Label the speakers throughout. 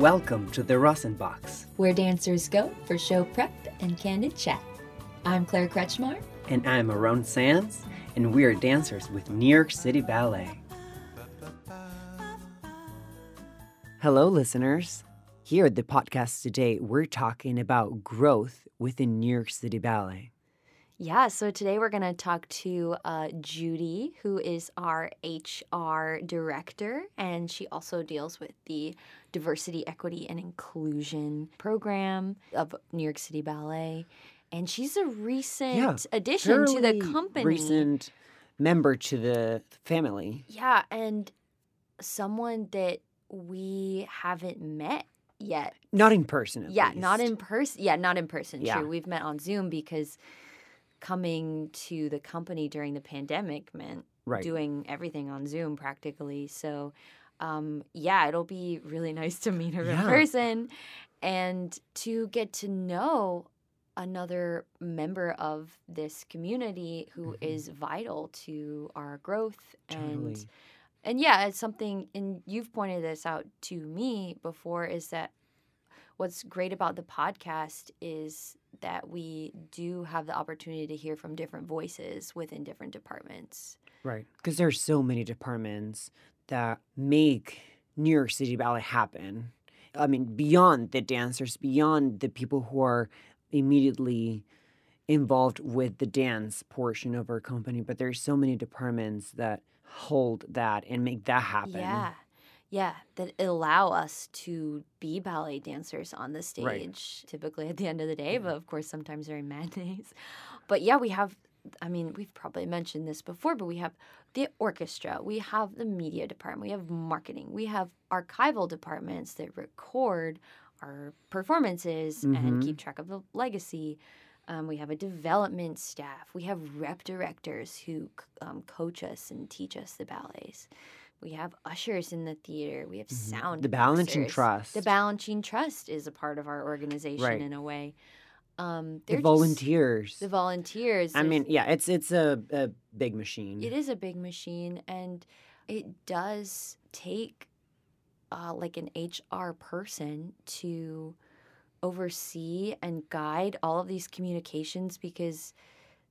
Speaker 1: Welcome to the Rosin Box.
Speaker 2: where dancers go for show prep and candid chat. I'm Claire Kretzschmar.
Speaker 1: And I'm Aaron Sanz, and we are dancers with New York City Ballet. Hello, listeners. Here at the podcast today, we're talking about growth within New York City Ballet.
Speaker 2: Yeah, so today we're going to talk to uh, Judy, who is our HR director, and she also deals with the diversity, equity, and inclusion program of New York City Ballet. And she's a recent
Speaker 1: Yeah,
Speaker 2: addition to the company.
Speaker 1: Recent member to the family.
Speaker 2: Yeah, and someone that we haven't met yet.
Speaker 1: Not in person. At
Speaker 2: yeah, not in person. Yeah, not in person.
Speaker 1: Yeah.
Speaker 2: True. We've met on Zoom because coming to the company during the pandemic meant
Speaker 1: Right.
Speaker 2: doing everything on Zoom practically. So, um, yeah, it'll be really nice to meet her in person and to get to know another member of this community who is
Speaker 1: Mhm.
Speaker 2: vital to our growth and
Speaker 1: Totally.
Speaker 2: and yeah, it's something, and you've pointed this out to me before, is that what's great about the podcast is that we do have the opportunity to hear from different voices within different departments.
Speaker 1: Right. Because there are so many departments that make New York City Ballet happen. I mean, beyond the dancers, beyond the people who are immediately involved with the dance portion of our company, but there's so many departments that hold that and make that happen.
Speaker 2: Yeah. Yeah, that allow us to be ballet dancers on the stage,
Speaker 1: Right.
Speaker 2: typically at the end of the day,
Speaker 1: Yeah.
Speaker 2: but of course, sometimes during matinees. But yeah, we have, I mean, we've probably mentioned this before, but we have the orchestra, we have the media department, we have marketing, we have archival departments that record our performances and
Speaker 1: Mhm.
Speaker 2: keep track of the legacy. Um, we have a development staff. We have rep directors who um, coach us and teach us the ballets. We have ushers in the theater. We have
Speaker 1: Mhm.
Speaker 2: sound.
Speaker 1: The Balanchine. Trust.
Speaker 2: The Balanchine Trust is a part of our organization
Speaker 1: Right.
Speaker 2: in a way. Um,
Speaker 1: The
Speaker 2: just-
Speaker 1: volunteers.
Speaker 2: the volunteers.
Speaker 1: I mean, yeah, it's it's a, a big machine.
Speaker 2: it is a big machine, and it does take uh, like an HR person to oversee and guide all of these communications because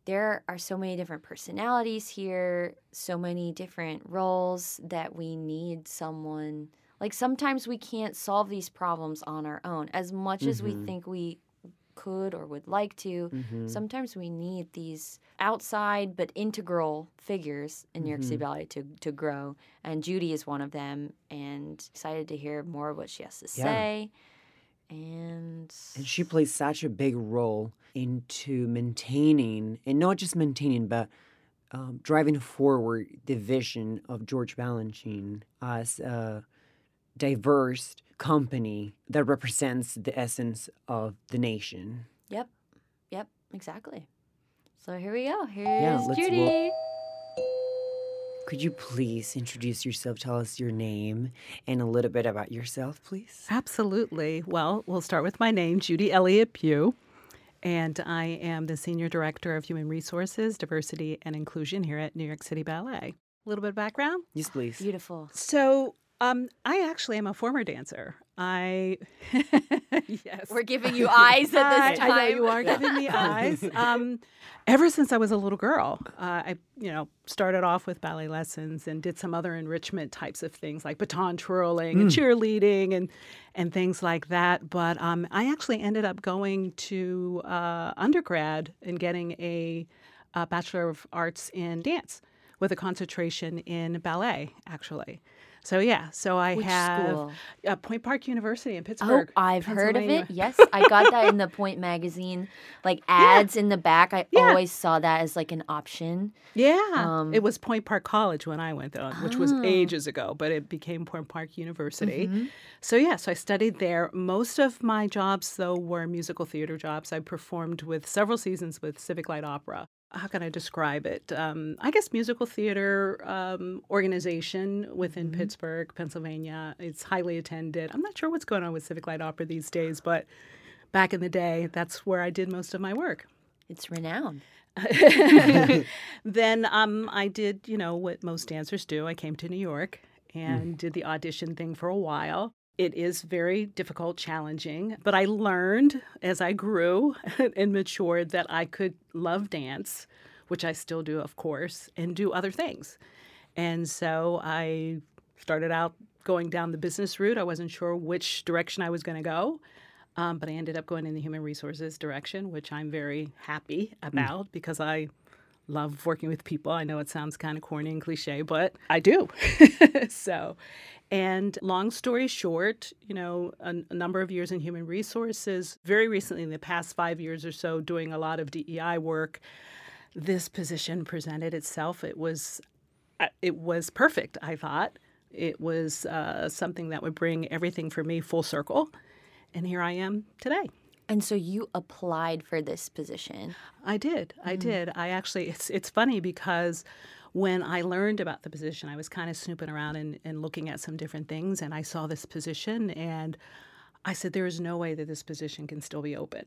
Speaker 2: there are so many different personalities here, so many different roles that we need someone. Like sometimes we can't solve these problems on our own as much as we
Speaker 1: Mhm.
Speaker 2: think we could or would like to.
Speaker 1: Mhm.
Speaker 2: Sometimes we need these outside but integral figures in New York City
Speaker 1: Mhm.
Speaker 2: Ballet to, to grow. And Judy is one of them. And excited to hear more of what she has to
Speaker 1: Yeah.
Speaker 2: say. And
Speaker 1: And she plays such a big role into maintaining, and not just maintaining, but um, driving forward the vision of George Balanchine as a diverse company that represents the essence of the nation.
Speaker 2: Yep. Yep. Exactly. So here we go. Here's
Speaker 1: let's
Speaker 2: Judy.
Speaker 1: wel- Could you please introduce yourself? Tell us your name and a little bit about yourself, please.
Speaker 3: Absolutely. Well, we'll start with my name, Judy Elliott Pugh, and I am the Senior Director of Human Resources, Diversity, and Inclusion here at New York City Ballet. A little bit of background.
Speaker 1: Yes, please.
Speaker 2: Beautiful.
Speaker 3: So, um, I actually am a former dancer. I yes,
Speaker 2: We're giving you eyes at
Speaker 3: I,
Speaker 2: this
Speaker 3: I
Speaker 2: time.
Speaker 3: know you are giving me eyes. Um, ever since I was a little girl, uh, I you know started off with ballet lessons and did some other enrichment types of things like baton twirling and cheerleading and and things like that. But um, I actually ended up going to uh, undergrad and getting a, a bachelor of arts in dance with a concentration in ballet, actually. So yeah, so I
Speaker 2: Which
Speaker 3: have? Uh, Point Park University in Pittsburgh.
Speaker 2: Oh,
Speaker 3: Pittsburgh.
Speaker 2: I've heard of it. Yes, I got that in the Point magazine, like ads in the back. I
Speaker 3: Yeah.
Speaker 2: always saw that as like an option.
Speaker 3: Yeah,
Speaker 2: Um,
Speaker 3: it was Point Park College when I went there, which was
Speaker 2: Ah.
Speaker 3: ages ago, but it became Point Park University.
Speaker 2: Mhm.
Speaker 3: So yeah, so I studied there. Most of my jobs, though, were musical theater jobs. I performed with several seasons with Civic Light Opera. How can I describe it? Um, I guess musical theater um, organization within Pittsburgh, Pennsylvania. It's highly attended. I'm not sure what's going on with Civic Light Opera these days, but back in the day, that's where I did most of my work.
Speaker 2: It's renowned.
Speaker 3: then um, I did, you know, what most dancers do. I came to New York and did the audition thing for a while. It is very difficult, challenging, but I learned as I grew and matured that I could love dance, which I still do, of course, and do other things. And so I started out going down the business route. I wasn't sure which direction I was going to go. Um, but I ended up going in the human resources direction, which I'm very happy about mm. because I love working with people. I know it sounds kind of corny and cliche, but I do. so, and long story short, you know, a, a, number of years in human resources, very recently, in the past five years or so, doing a lot of DEI work, this position presented itself. It was, uh, it was perfect. I thought it was uh, something that would bring everything for me full circle, and here I am today.
Speaker 2: And so you applied for this position.
Speaker 3: I did. I mm. did. I actually it's it's funny because when I learned about the position, I was kind of snooping around and, and looking at some different things and I saw this position and I said, There is no way that this position can still be open.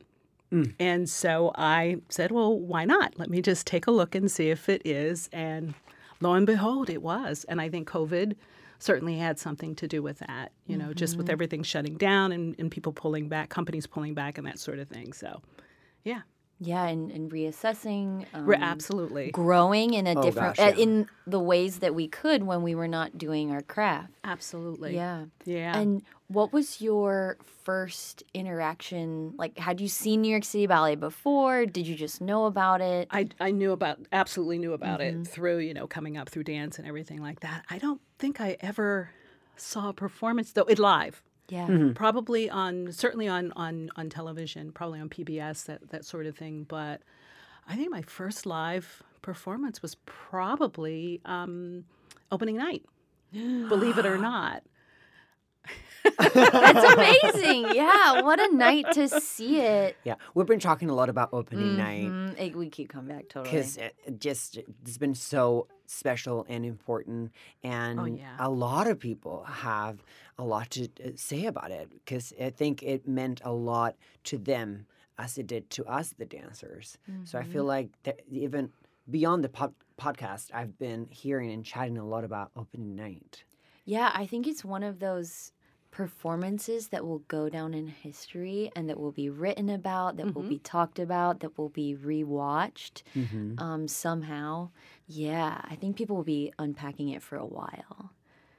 Speaker 3: Mm. And so I said, Well, why not? Let me just take a look and see if it is. And lo and behold, it was. And I think COVID certainly had something to do with that, you know, mm-hmm. just with mm-hmm. everything shutting down and, and people pulling back, companies pulling back, and that sort of thing. So, yeah.
Speaker 2: Yeah, and, and reassessing.
Speaker 3: Um, We're absolutely
Speaker 2: growing in a oh, different gosh, yeah. uh, in the ways that we could when we were not doing our craft.
Speaker 3: Absolutely.
Speaker 2: Yeah.
Speaker 3: Yeah.
Speaker 2: And what was your first interaction? Like, had you seen New York City Ballet before? Did you just know about it?
Speaker 3: I I knew about absolutely knew about mm-hmm. it through you know coming up through dance and everything like that. I don't think I ever saw a performance though it live.
Speaker 2: Yeah. Mm-hmm.
Speaker 3: Probably on certainly on on on television, probably on PBS that that sort of thing. But I think my first live performance was probably um, opening night. believe it or not.
Speaker 2: That's amazing. Yeah, what a night to see it.
Speaker 1: Yeah, we've been talking a lot about opening mm-hmm.
Speaker 2: night. It, we keep coming back totally
Speaker 1: because it just it's been so special and important, and oh, yeah. a lot of people have a lot to uh, say about it because I think it meant a lot to them as it did to us, the dancers. Mm-hmm. So I feel mm-hmm. like even beyond the pod- podcast, I've been hearing and chatting a lot about opening night.
Speaker 2: Yeah, I think it's one of those performances that will go down in history and that will be written about, that mm-hmm. will be talked about, that will be rewatched mm-hmm. um, somehow. Yeah, I think people will be unpacking it for a while.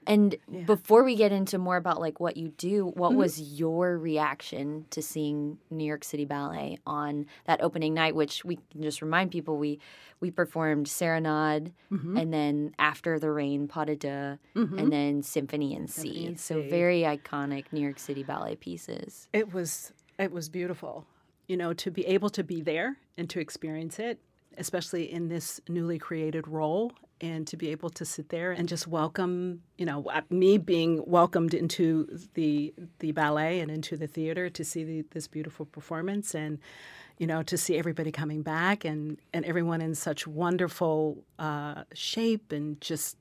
Speaker 2: And yeah. before we get into more about like what you do, what mm-hmm. was your reaction to seeing New York City Ballet on that opening night? Which we can just remind people we we performed Serenade, mm-hmm. and then After the Rain, Pas de Deux, mm-hmm. and then Symphony in C. So very iconic New York City Ballet pieces.
Speaker 3: It was it was beautiful, you know, to be able to be there and to experience it especially in this newly created role and to be able to sit there and just welcome you know me being welcomed into the the ballet and into the theater to see the, this beautiful performance and you know to see everybody coming back and and everyone in such wonderful uh, shape and just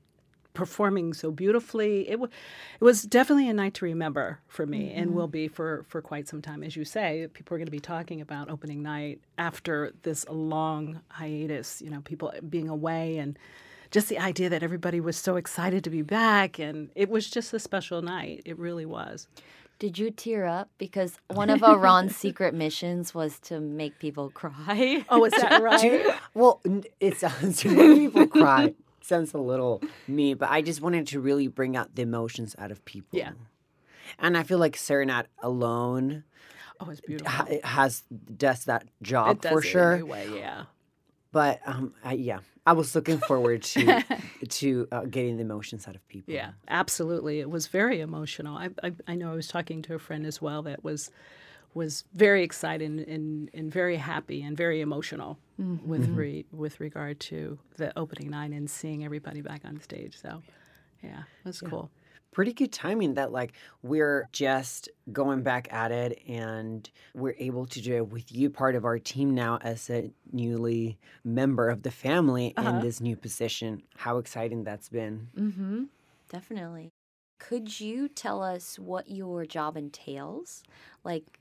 Speaker 3: performing so beautifully. It, w- it was definitely a night to remember for me mm-hmm. and will be for, for quite some time. As you say, people are going to be talking about opening night after this long hiatus, you know, people being away and just the idea that everybody was so excited to be back. And it was just a special night. It really was.
Speaker 2: Did you tear up? Because one of Ron's secret missions was to make people cry.
Speaker 3: Oh, is that right? You,
Speaker 1: well, it sounds to make people cry sounds a little me, but I just wanted to really bring out the emotions out of people.
Speaker 3: Yeah.
Speaker 1: And I feel like Serenade alone
Speaker 3: oh, it's beautiful. Ha-
Speaker 1: has does that job does for sure.
Speaker 3: Anyway, yeah.
Speaker 1: But um, I, yeah, I was looking forward to to uh, getting the emotions out of people.
Speaker 3: Yeah, absolutely. It was very emotional. I, I I know I was talking to a friend as well that was was very excited and, and, and very happy and very emotional mm-hmm. with mm-hmm. re, with regard to the opening night and seeing everybody back on stage. So, yeah, it was yeah. cool.
Speaker 1: Pretty good timing that like we're just going back at it and we're able to do it with you part of our team now as a newly member of the family uh-huh. in this new position. How exciting that's been.
Speaker 2: Mm-hmm. Definitely. Could you tell us what your job entails? Like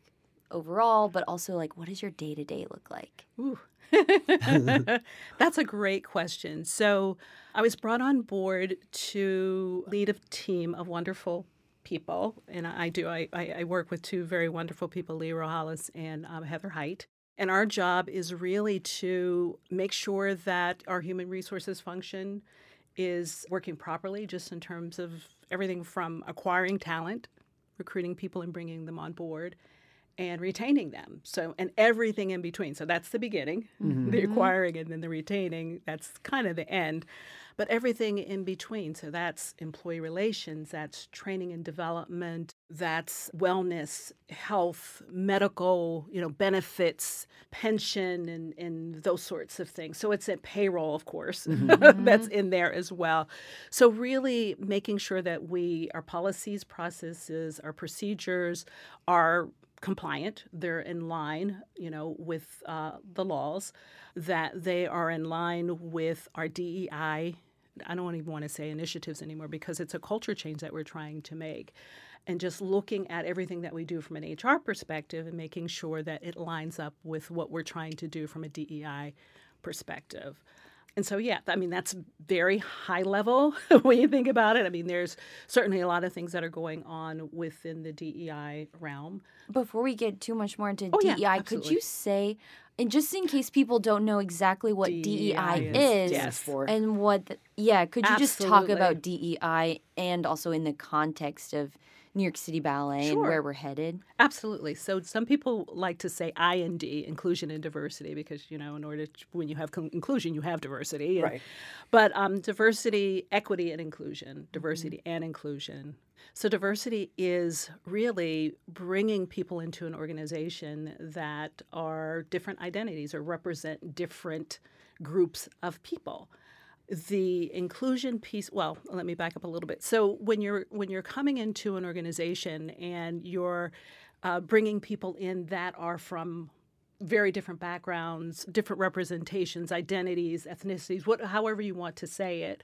Speaker 2: overall, but also like what does your day to day look like?
Speaker 3: Ooh. That's a great question. So, I was brought on board to lead a team of wonderful people, and I do. I, I, work with two very wonderful people, Lee Rojales and um, Heather Height. And our job is really to make sure that our human resources function is working properly, just in terms of everything from acquiring talent, recruiting people and bringing them on board, and retaining them. So, and everything in between. So that's the beginning, mm-hmm. the acquiring and then the retaining. That's kind of the end but everything in between. So that's employee relations, that's training and development, that's wellness, health, medical, you know, benefits, pension, and, and those sorts of things. So it's a payroll, of course, mm-hmm. that's in there as well. So really making sure that we, our policies, processes, our procedures are compliant. They're in line, you know, with uh, the laws. That they are in line with our DEI. I don't even want to say initiatives anymore because it's a culture change that we're trying to make. And just looking at everything that we do from an HR perspective and making sure that it lines up with what we're trying to do from a DEI perspective and so yeah i mean that's very high level when you think about it i mean there's certainly a lot of things that are going on within the dei realm
Speaker 2: before we get too much more into oh, dei yeah, could you say and just in case people don't know exactly what DEI, DEI is,
Speaker 3: yes.
Speaker 2: and what, the, yeah, could you absolutely. just talk about DEI and also in the context of New York City Ballet sure. and where we're headed?
Speaker 3: Absolutely. So some people like to say IND, inclusion and diversity, because you know, in order to, when you have inclusion, you have diversity.
Speaker 1: And, right.
Speaker 3: But um, diversity, equity, and inclusion. Diversity mm-hmm. and inclusion. So diversity is really bringing people into an organization that are different identities or represent different groups of people the inclusion piece well let me back up a little bit. So when you're when you're coming into an organization and you're uh, bringing people in that are from very different backgrounds different representations identities ethnicities what however you want to say it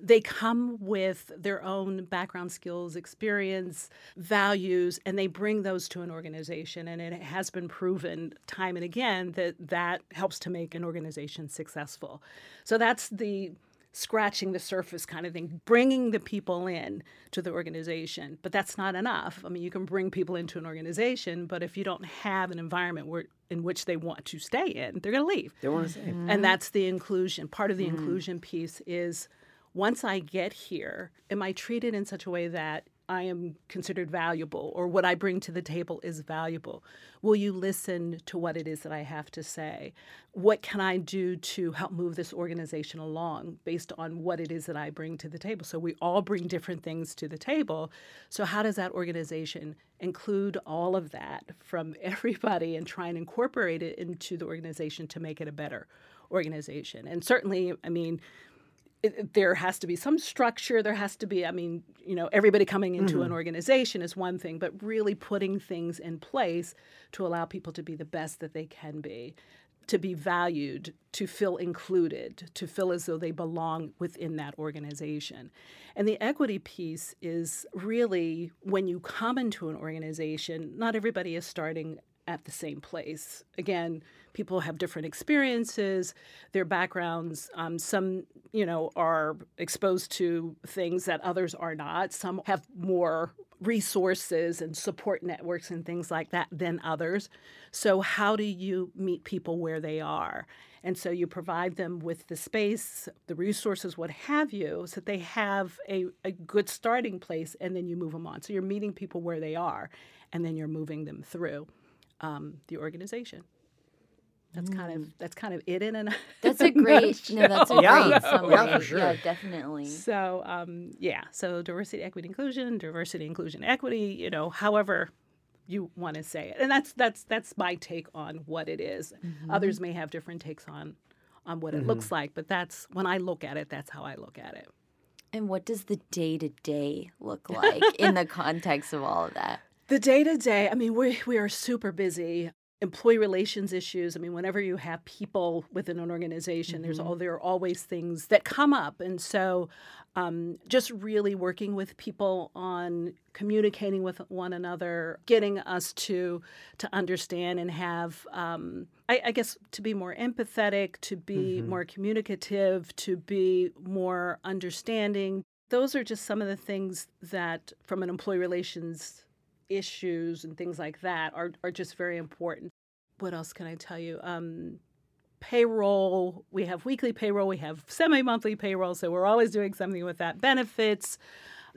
Speaker 3: they come with their own background skills experience values and they bring those to an organization. And it has been proven time and again that that helps to make an organization successful. So that's the scratching the surface kind of thing, bringing the people in to the organization. But that's not enough. I mean, you can bring people into an organization, but if you don't have an environment where in which they want to stay in, they're going to leave.
Speaker 1: They want to stay. Mm-hmm.
Speaker 3: And that's the inclusion. Part of the mm-hmm. inclusion piece is once I get here, am I treated in such a way that I am considered valuable or what I bring to the table is valuable? Will you listen to what it is that I have to say? What can I do to help move this organization along based on what it is that I bring to the table? So we all bring different things to the table. So, how does that organization include all of that from everybody and try and incorporate it into the organization to make it a better organization? And certainly, I mean, it, there has to be some structure. There has to be, I mean, you know, everybody coming into mm-hmm. an organization is one thing, but really putting things in place to allow people to be the best that they can be, to be valued, to feel included, to feel as though they belong within that organization. And the equity piece is really when you come into an organization, not everybody is starting at the same place. Again, people have different experiences, their backgrounds. Um, some, you know, are exposed to things that others are not. Some have more resources and support networks and things like that than others. So, how do you meet people where they are? And so you provide them with the space, the resources, what have you, so that they have a, a good starting place and then you move them on. So you're meeting people where they are and then you're moving them through um, the organization. That's mm. kind of mm. that's kind of it in a
Speaker 2: That's a great no, that's a
Speaker 1: yeah.
Speaker 2: great summary.
Speaker 1: Yeah, for sure.
Speaker 2: Yeah, definitely.
Speaker 3: So um, yeah, so diversity, equity, inclusion, diversity, inclusion, equity. You know, however you want to say it, and that's that's that's my take on what it is. Mm-hmm. Others may have different takes on on what it mm-hmm. looks like, but that's when I look at it, that's how I look at it.
Speaker 2: And what does the day to day look like in the context of all of that?
Speaker 3: The day to day, I mean, we, we are super busy. Employee relations issues. I mean, whenever you have people within an organization, mm-hmm. there's all there are always things that come up, and so um, just really working with people on communicating with one another, getting us to to understand and have, um, I, I, guess, to be more empathetic, to be mm-hmm. more communicative, to be more understanding, those are just some of the things that, from an employee relations issues and things like that, are, are just very important. What else can I tell you? Um, payroll, we have weekly payroll, we have semi monthly payroll, so we're always doing something with that. Benefits.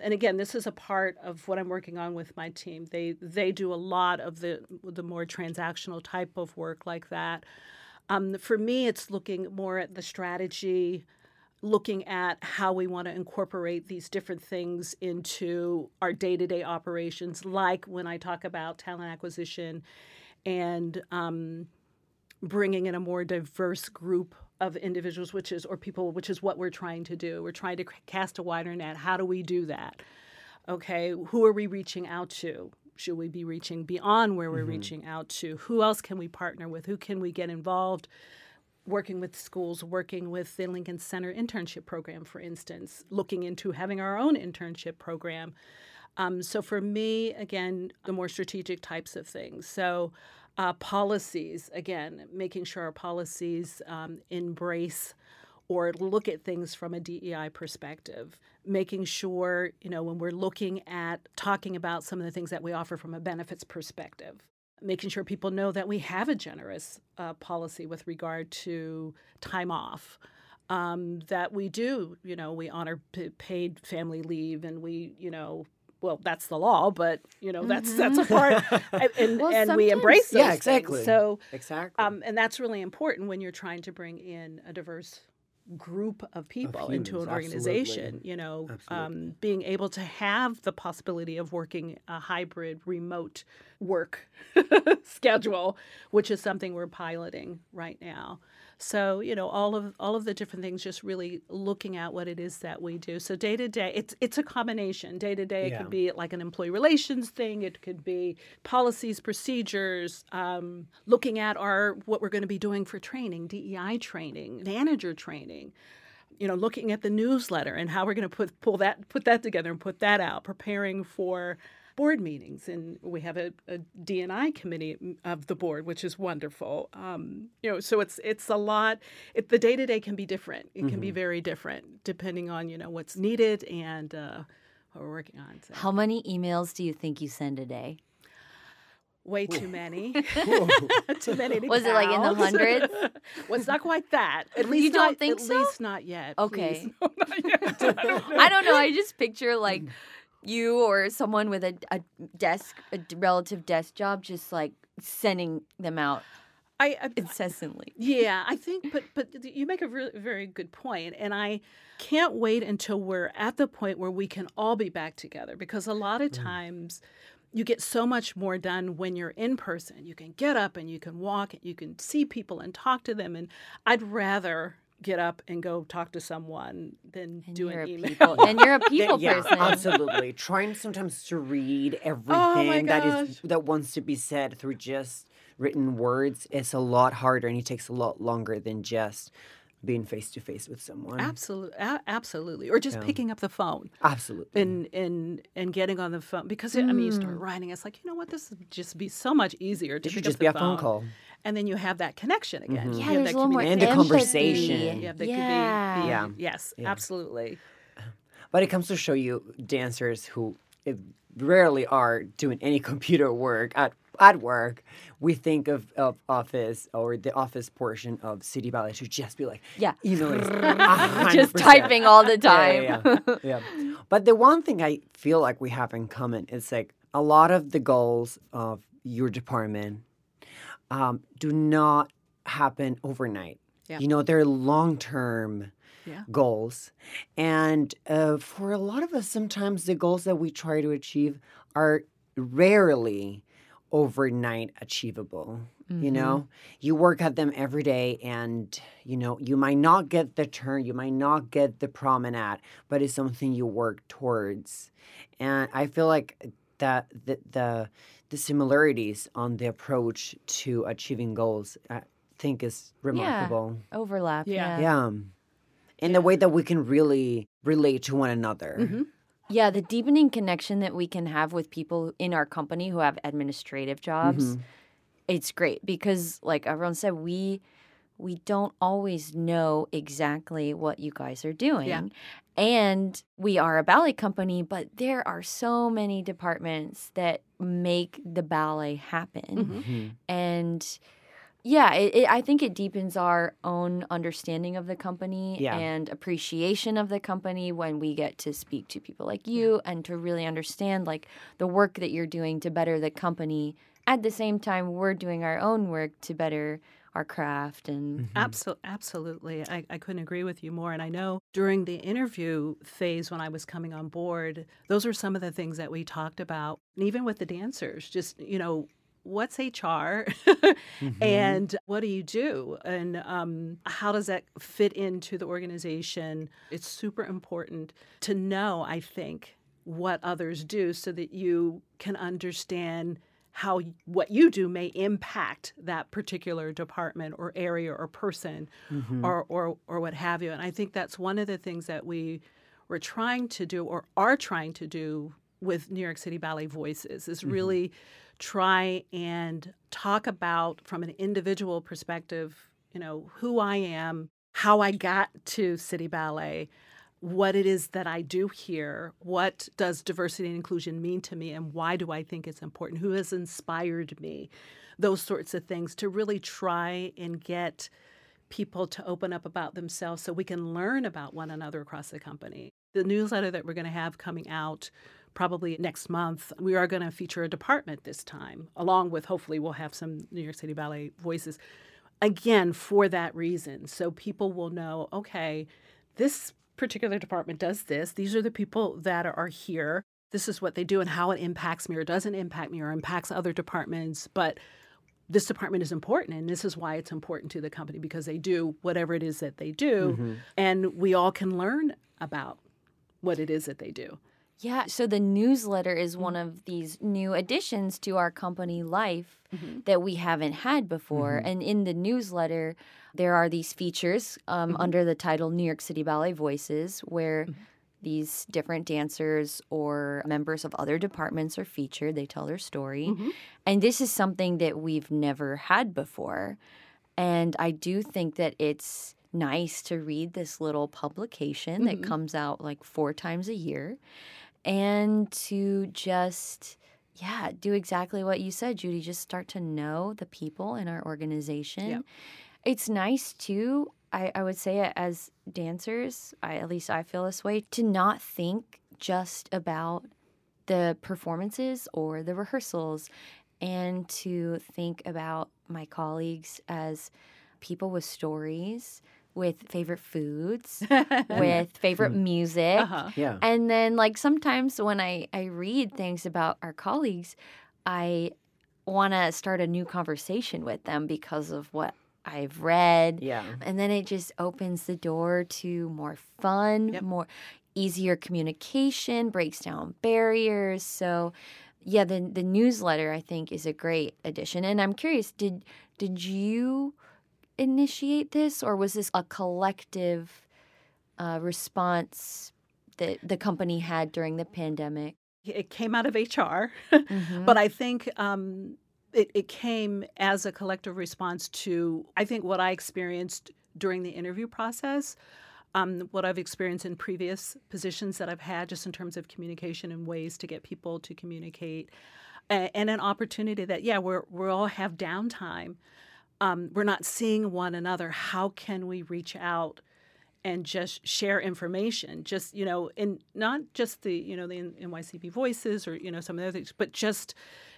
Speaker 3: And again, this is a part of what I'm working on with my team. They they do a lot of the the more transactional type of work like that. Um, for me, it's looking more at the strategy, looking at how we want to incorporate these different things into our day to day operations, like when I talk about talent acquisition and um, bringing in a more diverse group of individuals, which is, or people, which is what we're trying to do. We're trying to cast a wider net. How do we do that? Okay, who are we reaching out to? Should we be reaching beyond where we're mm-hmm. reaching out to? Who else can we partner with? Who can we get involved? Working with schools, working with the Lincoln Center internship program, for instance, looking into having our own internship program. Um, so for me, again, the more strategic types of things. So uh, policies, again, making sure our policies um, embrace or look at things from a DEI perspective, making sure, you know, when we're looking at talking about some of the things that we offer from a benefits perspective, making sure people know that we have a generous uh, policy with regard to time off. Um, that we do, you know, we honor p- paid family leave, and we, you know, well, that's the law, but you know, that's mm-hmm. that's a mm-hmm. part, and well, and we embrace those
Speaker 1: yeah, exactly.
Speaker 3: Things. So
Speaker 1: exactly,
Speaker 3: um, and that's really important when you're trying to bring in a diverse group of people
Speaker 1: of
Speaker 3: humans, into an organization
Speaker 1: absolutely.
Speaker 3: you know um, being able to have the possibility of working a hybrid remote work schedule which is something we're piloting right now so you know all of all of the different things, just really looking at what it is that we do. So day to day, it's it's a combination. Day to day, it could be like an employee relations thing. It could be policies, procedures, um, looking at our what we're going to be doing for training, DEI training, manager training you know looking at the newsletter and how we're going to put pull that put that together and put that out preparing for board meetings, and we have a, a DNI committee of the board, which is wonderful. Um, you know, so it's it's a lot. It, the day to day can be different. It mm-hmm. can be mm-hmm. very different depending on you know what's needed and uh, what we're working on.
Speaker 2: So. How many emails do you think you send a day?
Speaker 3: Way too many. too many.
Speaker 2: Was count. it like in the hundreds?
Speaker 3: well, it's not quite that. At least
Speaker 2: you don't
Speaker 3: not,
Speaker 2: think
Speaker 3: at
Speaker 2: so.
Speaker 3: At least not yet.
Speaker 2: Okay.
Speaker 3: No, not yet. I, don't
Speaker 2: I don't know. I just picture like mm you or someone with a, a desk, a relative desk job, just like sending them out I, I, incessantly.
Speaker 3: Yeah, I think, but but you make a really, very good point, and I can't wait until we're at the point where we can all be back together because a lot of mm. times. You get so much more done when you're in person. You can get up and you can walk and you can see people and talk to them. And I'd rather get up and go talk to someone than
Speaker 2: and
Speaker 3: do an email.
Speaker 2: People, and you're a people
Speaker 1: yeah,
Speaker 2: person.
Speaker 1: Absolutely. Trying sometimes to read oh everything oh that is that wants to be said through just written words is a lot harder and it takes a lot longer than just being face to face with someone.
Speaker 3: Absolutely, a- absolutely, or just yeah. picking up the phone.
Speaker 1: Absolutely,
Speaker 3: and and and getting on the phone because it, mm. I mean, you start mm. writing. It's like you know what, this would just be so much easier to
Speaker 1: it should just be
Speaker 3: a
Speaker 1: phone call
Speaker 3: and then you have that connection again.
Speaker 2: Mm-hmm.
Speaker 3: Yeah,
Speaker 2: you
Speaker 3: have
Speaker 2: there's that a little more
Speaker 1: and the conversation.
Speaker 2: Yeah,
Speaker 3: that
Speaker 2: yeah.
Speaker 3: Could be,
Speaker 1: yeah.
Speaker 3: Yes,
Speaker 1: yeah.
Speaker 3: absolutely.
Speaker 1: But it comes to show you dancers who rarely are doing any computer work at at work. We think of, of office or the office portion of City Ballet should just be like
Speaker 2: yeah,
Speaker 1: emailing,
Speaker 2: just typing all the time.
Speaker 1: Yeah, yeah, yeah. yeah. But the one thing I feel like we have in common is like a lot of the goals of your department um, do not happen overnight.
Speaker 3: Yeah.
Speaker 1: You know, they're long term
Speaker 3: yeah.
Speaker 1: goals. And uh, for a lot of us, sometimes the goals that we try to achieve are rarely overnight achievable. Mm-hmm. You know, you work at them every day, and you know, you might not get the turn, you might not get the promenade, but it's something you work towards. And I feel like that the, the the similarities on the approach to achieving goals, I think is remarkable.
Speaker 2: Yeah. Overlap. Yeah.
Speaker 1: Yeah. In yeah. the way that we can really relate to one another.
Speaker 2: Mm-hmm. Yeah, the deepening connection that we can have with people in our company who have administrative jobs, mm-hmm. it's great because, like everyone said, we we don't always know exactly what you guys are doing.
Speaker 3: Yeah.
Speaker 2: And we are a ballet company, but there are so many departments that make the ballet happen.
Speaker 3: Mhm.
Speaker 1: Mhm.
Speaker 2: And yeah, it, it, I think it deepens our own understanding of the company
Speaker 1: Yeah.
Speaker 2: and appreciation of the company when we get to speak to people like you and to really understand like the work that you're doing to better the company. At the same time, we're doing our own work to better our craft and
Speaker 1: Mhm.
Speaker 3: Absol- absolutely. I, I couldn't agree with you more. And I know during the interview phase when I was coming on board, those were some of the things that we talked about. And even with the dancers, just, you know, what's HR
Speaker 1: Mhm.
Speaker 3: and what do you do? And um, how does that fit into the organization? It's super important to know, I think, what others do so that you can understand how what you do may impact that particular department or area or person
Speaker 1: Mhm.
Speaker 3: or, or or what have you. And I think that's one of the things that we were trying to do or are trying to do with New York City Ballet Voices is really try and talk about from an individual perspective, you know, who I am, how I got to City Ballet, what it is that I do here, what does diversity and inclusion mean to me, and why do I think it's important, who has inspired me, those sorts of things to really try and get people to open up about themselves so we can learn about one another across the company. The newsletter that we're going to have coming out probably next month, we are going to feature a department this time, along with hopefully we'll have some New York City Ballet voices. Again, for that reason. So people will know, okay, this particular department does this. These are the people that are here. This is what they do and how it impacts me or doesn't impact me or impacts other departments. But this department is important and this is why it's important to the company because they do whatever it is that they do
Speaker 1: Mhm.
Speaker 3: and we all can learn about what it is that they do.
Speaker 2: Yeah, so the newsletter is one of these new additions to our company life
Speaker 3: Mhm.
Speaker 2: that we haven't had before.
Speaker 1: Mhm.
Speaker 2: And in the newsletter, there are these features um,
Speaker 3: Mhm.
Speaker 2: under the title New York City Ballet Voices, where
Speaker 3: Mhm.
Speaker 2: these different dancers or members of other departments are featured. They tell their story.
Speaker 3: Mhm.
Speaker 2: And this is something that we've never had before. And I do think that it's nice to read this little publication that
Speaker 3: Mhm.
Speaker 2: comes out like four times a year and to just, yeah, do exactly what you said, Judy. Just start to know the people in our organization.
Speaker 3: Yep.
Speaker 2: It's nice too. I, I would say it as dancers, I at least I feel this way, to not think just about the performances or the rehearsals and to think about my colleagues as people with stories, with favorite foods, with favorite music.
Speaker 3: uh-huh.
Speaker 1: Yeah.
Speaker 2: And then like sometimes when I I read things about our colleagues, I want to start a new conversation with them because of what I've read.
Speaker 1: Yeah.
Speaker 2: And then it just opens the door to more fun,
Speaker 3: Yep.
Speaker 2: more easier communication, breaks down barriers. So yeah, the the newsletter I think is a great addition. And I'm curious, did did you initiate this or was this a collective uh, response that the company had during the pandemic?
Speaker 3: It came out of HR,
Speaker 2: Mhm.
Speaker 3: but I think um, it, it came as a collective response to, I think, what I experienced during the interview process, um, what I've experienced in previous positions that I've had, just in terms of communication and ways to get people to communicate, and an opportunity that, yeah, we're, we all have downtime. Um, we're not seeing one another. How can we reach out? And just share information just you know in not just the you know the NYCB voices or you know some of the other things but just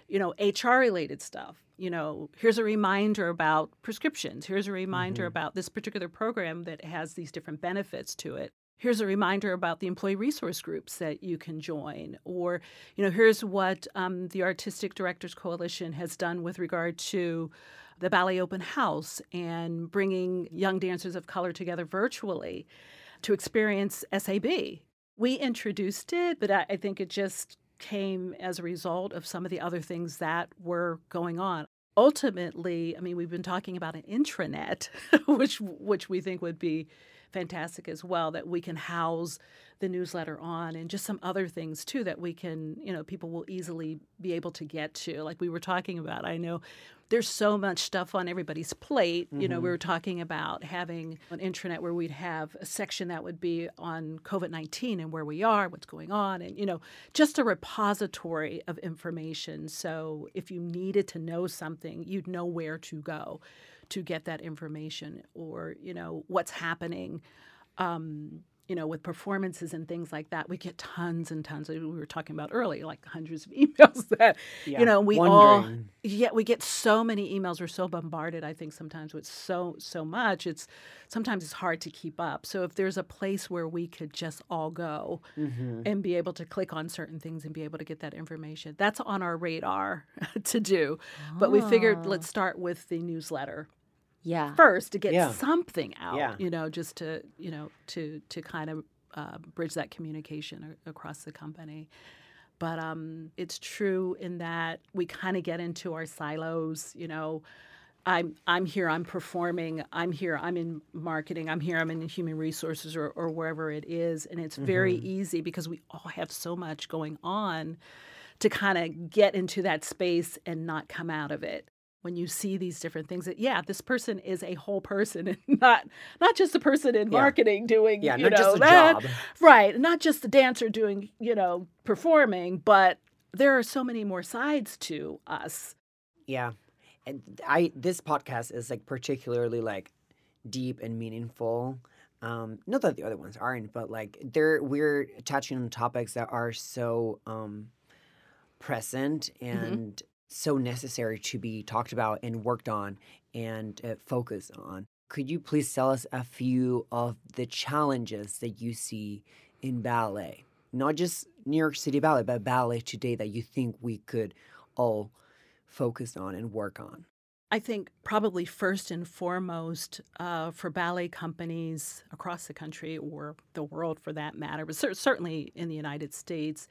Speaker 3: you know HR related stuff. You know here's a reminder about prescriptions. Here's a reminder
Speaker 1: Mhm.
Speaker 3: about this particular program that has these different benefits to it. Here's a reminder about the employee resource groups that you can join. Or you know here's what um, the artistic directors coalition has done with regard to the Ballet Open House and bringing young dancers of color together virtually to experience SAB. We introduced it, but I, I think it just came as a result of some of the other things that were going on. Ultimately, I mean, we've been talking about an intranet, which which we think would be fantastic as well that we can house the newsletter on and just some other things too that we can you know people will easily be able to get to like we were talking about i know there's so much stuff on everybody's plate. Mm-hmm. You know, we were talking about having an intranet where we'd have a section that would be on COVID 19 and where we are, what's going on, and, you know, just a repository of information. So if you needed to know something, you'd know where to go to get that information or, you know, what's happening. Um, you know, with performances and things like that, we get tons and tons. Of, we were talking about earlier, like hundreds of emails that, yeah, you know, we wondering. all, yeah, we get so many emails. We're so bombarded. I think sometimes with so so much, it's sometimes it's hard to keep up. So if there's a place where we could just all go mm-hmm. and be able to click on certain things and be able to get that information, that's on our radar to do. But we figured let's ah. start with the newsletter
Speaker 2: yeah
Speaker 3: first to get yeah. something out yeah. you know just to you know to to kind of uh, bridge that communication across the company but um, it's true in that we kind of get into our silos you know I'm I'm here. I'm performing. I'm here. I'm in marketing. I'm here. I'm in human resources or, or wherever it is, and it's very mm-hmm. easy because we all have so much going on to kind of get into that space and not come out of it when you see these different things that yeah this person is a whole person and not not just a person in marketing yeah. doing
Speaker 1: yeah,
Speaker 3: you
Speaker 1: not
Speaker 3: know
Speaker 1: just a
Speaker 3: that,
Speaker 1: job.
Speaker 3: right not just the dancer doing you know performing but there are so many more sides to us
Speaker 1: yeah and i this podcast is like particularly like deep and meaningful um not that the other ones aren't but like they're we're touching on topics that are so um present mm-hmm. and so necessary to be talked about and worked on and uh, focused on. Could you please tell us a few of the challenges that you see in ballet? Not just New York City Ballet, but ballet today that you think we could all focus on and work on?
Speaker 3: I think probably first and foremost uh, for ballet companies across the country or the world for that matter, but certainly in the United States,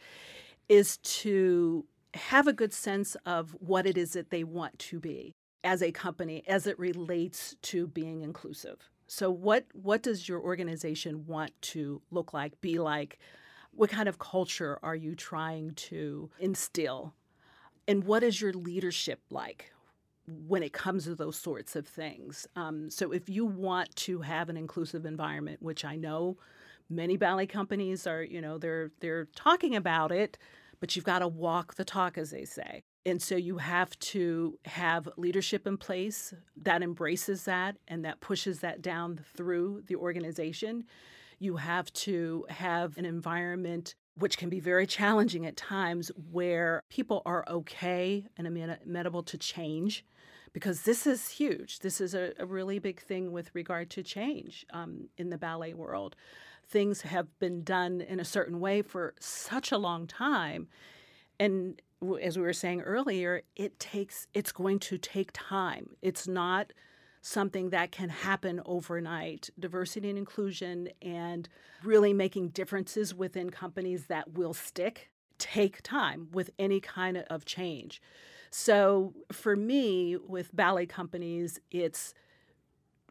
Speaker 3: is to have a good sense of what it is that they want to be as a company as it relates to being inclusive. So what what does your organization want to look like, be like? What kind of culture are you trying to instill? And what is your leadership like when it comes to those sorts of things? Um, so if you want to have an inclusive environment, which I know many ballet companies are, you know, they're they're talking about it but you've got to walk the talk, as they say. And so you have to have leadership in place that embraces that and that pushes that down through the organization. You have to have an environment which can be very challenging at times where people are okay and amenable to change because this is huge. This is a, a really big thing with regard to change um, in the ballet world things have been done in a certain way for such a long time. And as we were saying earlier, it takes it's going to take time. It's not something that can happen overnight. Diversity and inclusion and really making differences within companies that will stick take time with any kind of change. So for me, with ballet companies, it's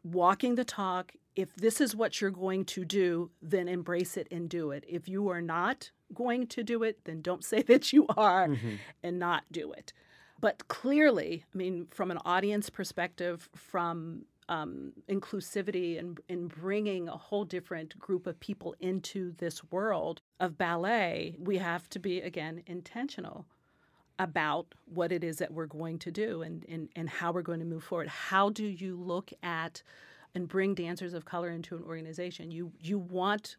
Speaker 3: walking the talk. If this is what you're going to do, then embrace it and do it. If you are not going to do it, then don't say that you are mm-hmm. and not do it. But clearly, I mean, from an audience perspective, from um, inclusivity and, and bringing a whole different group of people into this world of ballet, we have to be, again, intentional about what it is that we're going to do and, and, and how we're going to move forward. How do you look at and bring dancers of color into an organization? You you want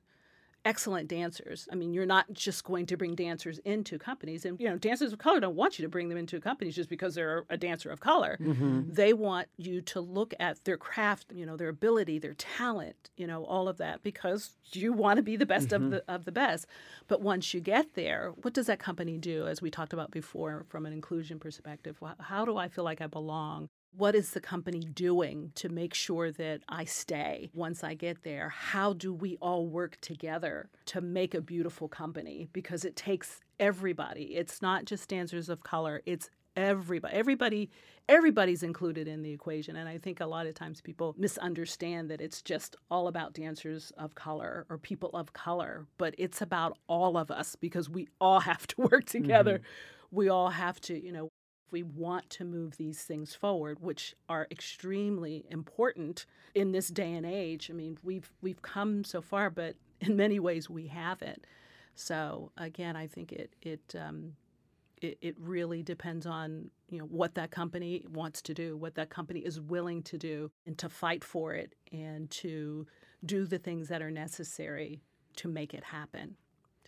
Speaker 3: excellent dancers. I mean, you're not just going to bring dancers into companies. And, you know, dancers of color don't want you to bring them into companies just because they're a dancer of color. Mm-hmm. They want you to look at their craft, you know, their ability, their talent, you know, all of that because you want to be the best mm-hmm. of the of the best. But once you get there, what does that company do as we talked about before from an inclusion perspective? How do I feel like I belong? What is the company doing to make sure that I stay once I get there? How do we all work together to make a beautiful company? Because it takes everybody. It's not just dancers of color, it's everybody. Everybody everybody's included in the equation and I think a lot of times people misunderstand that it's just all about dancers of color or people of color, but it's about all of us because we all have to work together. Mm-hmm. We all have to, you know, we want to move these things forward, which are extremely important in this day and age. I mean, we've we've come so far, but in many ways we haven't. So again, I think it it um, it, it really depends on you know what that company wants to do, what that company is willing to do, and to fight for it, and to do the things that are necessary to make it happen.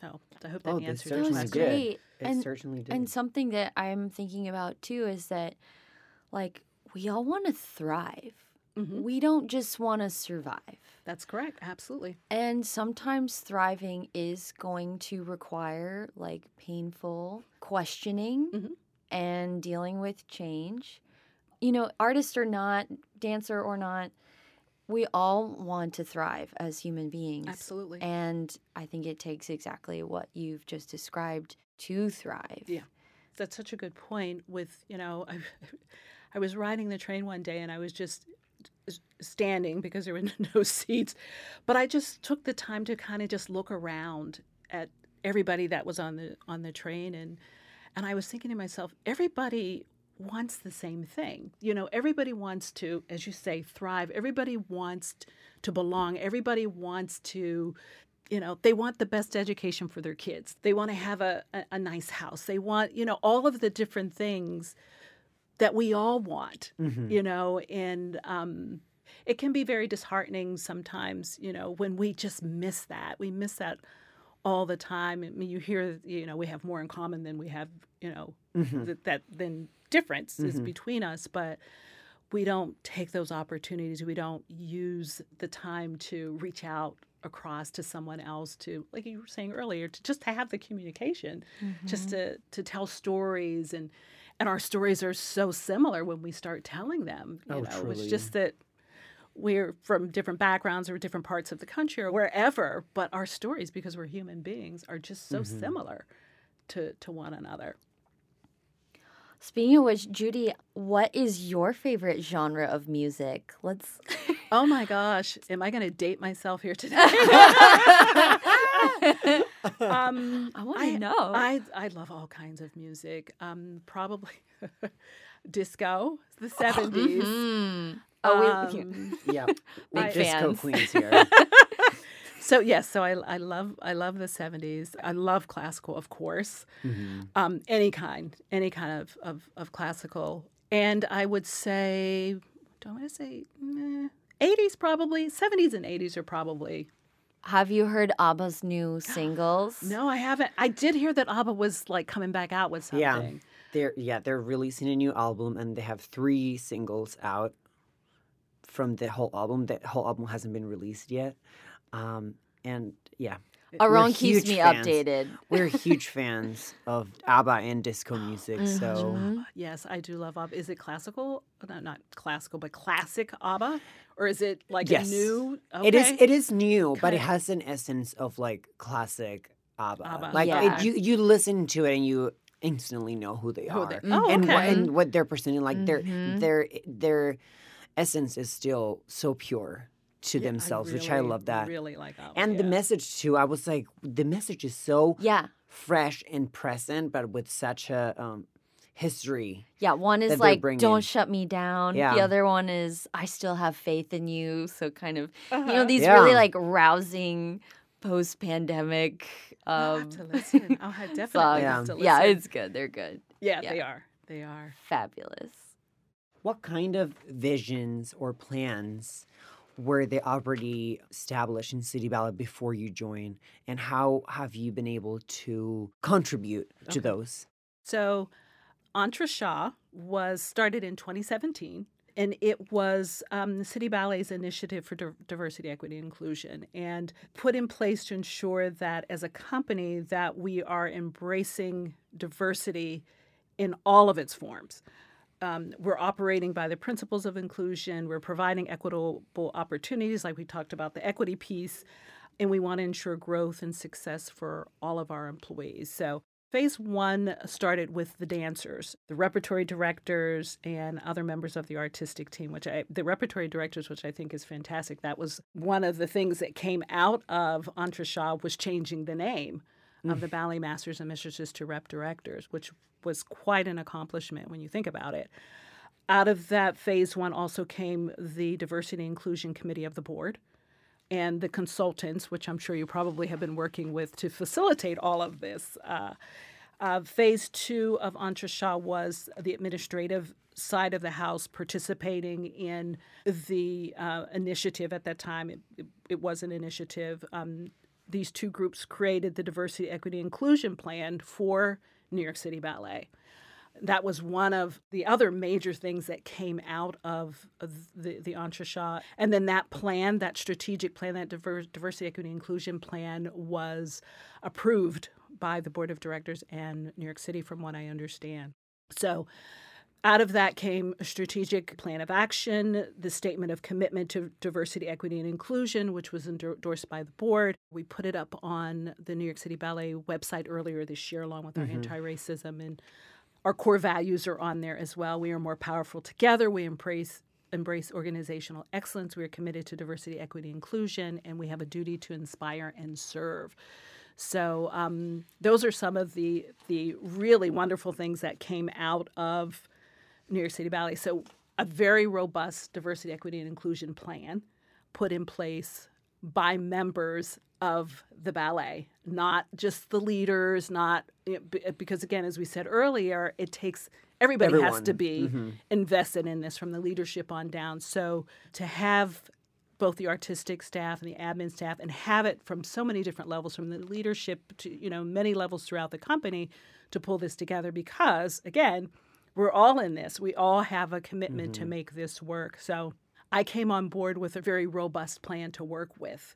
Speaker 3: So I hope that
Speaker 1: Oh, this
Speaker 3: answers
Speaker 2: That
Speaker 3: your
Speaker 1: certainly
Speaker 2: was
Speaker 1: did.
Speaker 3: question.
Speaker 2: great.
Speaker 1: It
Speaker 2: and
Speaker 1: certainly did.
Speaker 2: and something that I'm thinking about too is that like we all want to thrive.
Speaker 3: Mhm.
Speaker 2: We don't just want to survive.
Speaker 3: That's correct. Absolutely.
Speaker 2: And sometimes thriving is going to require like painful questioning
Speaker 3: Mhm.
Speaker 2: and dealing with change. You know, artist or not, dancer or not, we all want to thrive as human beings.
Speaker 3: Absolutely.
Speaker 2: And I think it takes exactly what you've just described to thrive.
Speaker 3: Yeah. That's such a good point. With you know, I, I was riding the train one day and I was just standing because there were no seats, but I just took the time to kind of just look around at everybody that was on the on the train and and I was thinking to myself, everybody wants the same thing. You know, everybody wants to, as you say, thrive. Everybody wants to belong. Everybody wants to, you know, they want the best education for their kids. They want to have a, a, a nice house. They want, you know, all of the different things that we all want,
Speaker 1: Mhm.
Speaker 3: you know, and um, it can be very disheartening sometimes, you know, when we just miss that. We miss that all the time. I mean, you hear, you know, we have more in common than we have, you know,
Speaker 1: Mhm.
Speaker 3: that, that than difference is
Speaker 1: Mhm.
Speaker 3: between us, but we don't take those opportunities. We don't use the time to reach out across to someone else to, like you were saying earlier, to just to have the communication, just to to tell stories and and our stories are so similar when we start telling them. You
Speaker 1: Oh,
Speaker 3: know, it's just that we're from different backgrounds or different parts of the country or wherever, but our stories, because we're human beings, are just so
Speaker 1: Mhm.
Speaker 3: similar to to one another.
Speaker 2: Speaking of which, Judy, what is your favorite genre of music? Let's.
Speaker 3: Oh my gosh, am I going to date myself here today? um,
Speaker 2: I want to know.
Speaker 3: I I love all kinds of music. Um, probably disco, the seventies.
Speaker 2: Mhm. Oh, we,
Speaker 3: Um,
Speaker 1: Yeah, big
Speaker 2: Big
Speaker 1: disco queens here.
Speaker 3: so yes, so I, I love I love the seventies. I love classical, of course.
Speaker 1: Mhm.
Speaker 3: Um, any kind, any kind of, of, of classical. And I would say, do I want to say eighties probably? Seventies and eighties are probably.
Speaker 2: have you heard ABBA's new singles?
Speaker 3: No, I haven't. I did hear that ABBA was like coming back out with something.
Speaker 1: Yeah. They're yeah, they're releasing a new album and they have three singles out from the whole album. That whole album hasn't been released yet. Um, and yeah,
Speaker 2: Aaron
Speaker 1: We're
Speaker 2: keeps me
Speaker 1: fans.
Speaker 2: updated.
Speaker 1: we're huge fans of ABBA and disco music. So
Speaker 2: Mhm.
Speaker 3: Yes, I do love ABBA. Is it classical? No, not classical, but classic ABBA, or is it like
Speaker 1: Yes.
Speaker 3: a new?
Speaker 1: it is
Speaker 3: Okay.
Speaker 1: it is new, but it has an essence of like classic ABBA.
Speaker 3: ABBA.
Speaker 1: Like
Speaker 2: Yeah.
Speaker 1: it, you you listen to it and you instantly know who they
Speaker 3: Who
Speaker 1: are.
Speaker 3: they-. Oh,
Speaker 1: and,
Speaker 3: okay.
Speaker 1: what, and what they're presenting like their
Speaker 2: Mhm.
Speaker 1: their their essence is still so pure to
Speaker 3: Yeah,
Speaker 1: themselves which i love that
Speaker 3: Really like ABBA.
Speaker 1: and the
Speaker 3: yeah.
Speaker 1: message too i was like the message is so
Speaker 2: Yeah.
Speaker 1: fresh and present but with such a um, history
Speaker 2: Yeah, one is like "Don't shut me down."
Speaker 1: Yeah.
Speaker 2: The other one is "I still have faith in you." So kind of, you know,
Speaker 3: Uh-huh.
Speaker 2: these
Speaker 1: Yeah.
Speaker 2: really like rousing post-pandemic
Speaker 3: I'll
Speaker 2: um,
Speaker 3: have to listen. I'll have definitely
Speaker 2: songs.
Speaker 3: have to
Speaker 2: Yeah, it's good. They're good.
Speaker 3: yeah,
Speaker 2: yeah.
Speaker 3: they are. They are.
Speaker 2: Fabulous.
Speaker 1: What kind of visions or plans were they already established in city ballet before you joined and how have you been able to contribute to
Speaker 3: Okay.
Speaker 1: those
Speaker 3: So, Entrechat was started in 2017, and it was um, the City Ballet's initiative for Di- diversity, equity, and inclusion, and put in place to ensure that as a company that we are embracing diversity in all of its forms. Um, we're operating by the principles of inclusion. We're providing equitable opportunities, like we talked about the equity piece, and we want to ensure growth and success for all of our employees. So, phase one started with the dancers, the repertory directors, and other members of the artistic team. Which I, the repertory directors, which I think is fantastic. That was one of the things that came out of Entre was changing the name of the ballet masters and mistresses to rep directors, which was quite an accomplishment when you think about it. Out of that phase one also came the diversity inclusion committee of the board and the consultants, which I'm sure you probably have been working with to facilitate all of this. Uh, uh, phase two of Entrechat was the administrative side of the House participating in the uh, initiative at that time. It, it, it was an initiative. Um, these two groups created the Diversity, Equity, Inclusion Plan for New York City Ballet that was one of the other major things that came out of the the Entrechat. And then that plan, that strategic plan, that diversity, equity, inclusion plan, was approved by the board of directors and New York City, from what I understand. So. Out of that came a strategic plan of action, the statement of commitment to diversity, equity, and inclusion, which was endorsed by the board. We put it up on the New York City Ballet website earlier this year, along with our mm-hmm. anti racism and our core values are on there as well. We are more powerful together. We embrace embrace organizational excellence. We are committed to diversity, equity, inclusion, and we have a duty to inspire and serve. So um, those are some of the the really wonderful things that came out of New York City Ballet. So a very robust diversity, equity, and inclusion plan put in place by members of the ballet, not just the leaders, not because again, as we said earlier, it takes everybody Everyone. has to be mm-hmm. invested in this from the leadership on down. So to have both the artistic staff and the admin staff and have it from so many different levels from the leadership to you know many levels throughout the company to pull this together because again we're all in this we all have a commitment mm-hmm. to make this work so i came on board with a very robust plan to work with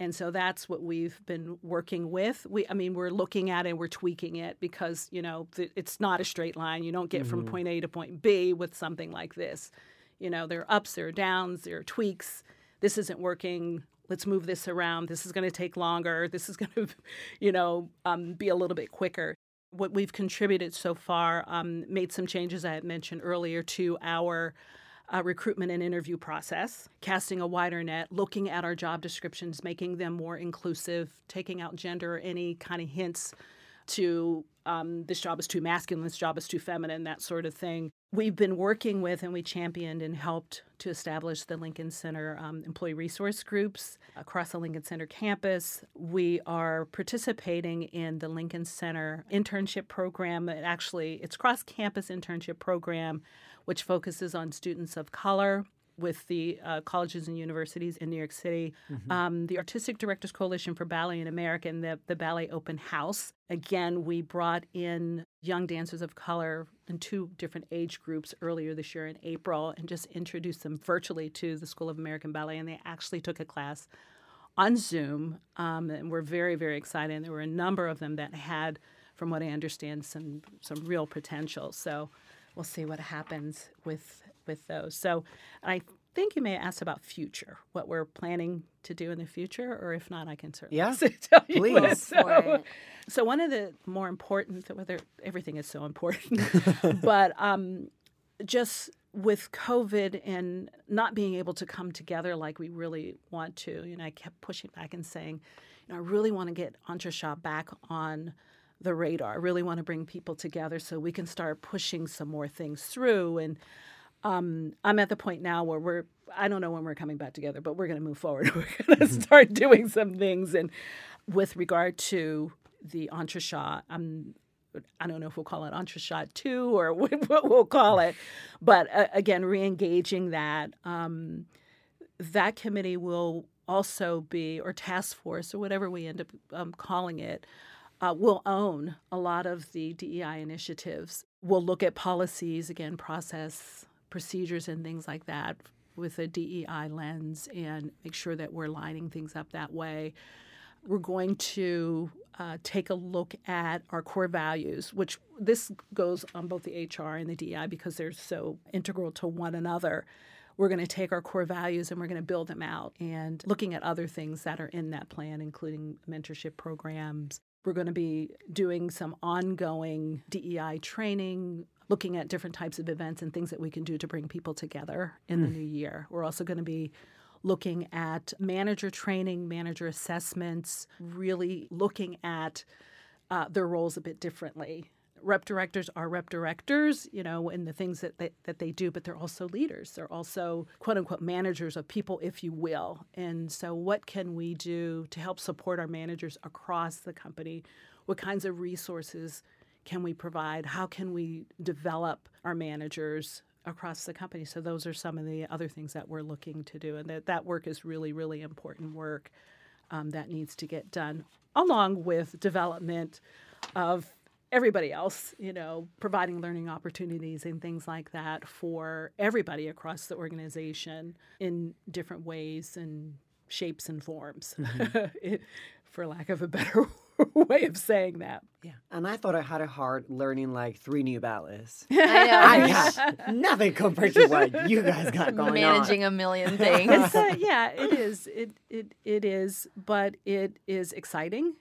Speaker 3: and so that's what we've been working with. We, I mean, we're looking at it, we're tweaking it because you know it's not a straight line. You don't get mm-hmm. from point A to point B with something like this. You know, there are ups, there are downs, there are tweaks. This isn't working. Let's move this around. This is going to take longer. This is going to, you know, um, be a little bit quicker. What we've contributed so far um, made some changes I had mentioned earlier to our uh, recruitment and interview process, casting a wider net, looking at our job descriptions, making them more inclusive, taking out gender, any kind of hints to um, this job is too masculine, this job is too feminine, that sort of thing. We've been working with and we championed and helped to establish the Lincoln Center um, employee resource groups across the Lincoln Center campus. We are participating in the Lincoln Center internship program. It actually, it's cross campus internship program which focuses on students of color with the uh, colleges and universities in New York City. Mm-hmm. Um, the Artistic Directors Coalition for Ballet in America and the, the Ballet Open House. Again, we brought in young dancers of color in two different age groups earlier this year in April and just introduced them virtually to the School of American Ballet. And they actually took a class on Zoom. Um, and we're very, very excited. And there were a number of them that had, from what I understand, some, some real potential. So we'll see what happens with with those. So I think you may ask about future, what we're planning to do in the future, or if not, I can certainly
Speaker 1: yeah,
Speaker 3: tell
Speaker 1: you. Please.
Speaker 3: So, so, one of the more important, whether everything is so important, but um, just with COVID and not being able to come together like we really want to, you know, I kept pushing back and saying, you know, I really want to get Entrechat back on the radar. I really want to bring people together so we can start pushing some more things through. And um, I'm at the point now where we're, I don't know when we're coming back together, but we're going to move forward. we're going to mm-hmm. start doing some things. And with regard to the Entrechat, I'm, I don't know if we'll call it Entrechat 2 or what we'll call it. But uh, again, re engaging that. Um, that committee will also be, or task force, or whatever we end up um, calling it, uh, will own a lot of the DEI initiatives. We'll look at policies, again, process, procedures, and things like that with a DEI lens and make sure that we're lining things up that way. We're going to uh, take a look at our core values, which this goes on both the HR and the DEI because they're so integral to one another we're going to take our core values and we're going to build them out and looking at other things that are in that plan, including mentorship programs, we're going to be doing some ongoing DEI training, looking at different types of events and things that we can do to bring people together in mm. the hmm. new year. We're also going to be looking at manager training, manager assessments, really looking at uh, their roles a bit differently. Rep directors are rep directors, you know, in the things that they, that they do, but they're also leaders. They're also quote unquote managers of people, if you will. And so, what can we do to help support our managers across the company? What kinds of resources can we provide? How can we develop our managers across the company? So, those are some of the other things that we're looking to do. And that, that work is really, really important work um, that needs to get done, along with development of everybody else, you know, providing learning opportunities and things like that for everybody across the organization in different ways and shapes and forms, mm-hmm. for lack of a better way of saying that.
Speaker 1: Yeah. And I thought I had a hard learning like three new ballets.
Speaker 2: I know.
Speaker 1: I got nothing compared to what you guys got going
Speaker 2: Managing
Speaker 1: on.
Speaker 2: Managing a million things.
Speaker 3: It's, uh, yeah, it is. It, it, it is, but it is exciting.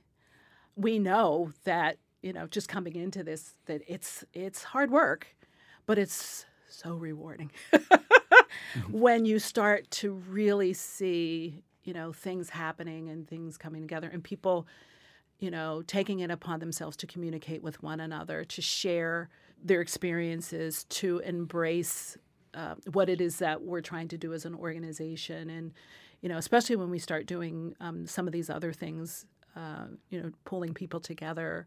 Speaker 3: We know that you know, just coming into this that it's it's hard work, but it's so rewarding when you start to really see, you know, things happening and things coming together and people, you know, taking it upon themselves to communicate with one another, to share their experiences, to embrace uh, what it is that we're trying to do as an organization and you know especially when we start doing um, some of these other things uh, you know pulling people together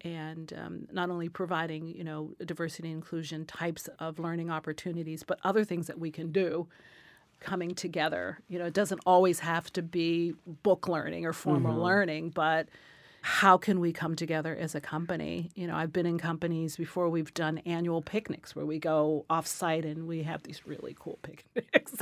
Speaker 3: and um, not only providing you know diversity and inclusion types of learning opportunities but other things that we can do coming together you know it doesn't always have to be book learning or formal mm-hmm. learning but how can we come together as a company? You know, I've been in companies before we've done annual picnics where we go off site and we have these really cool picnics.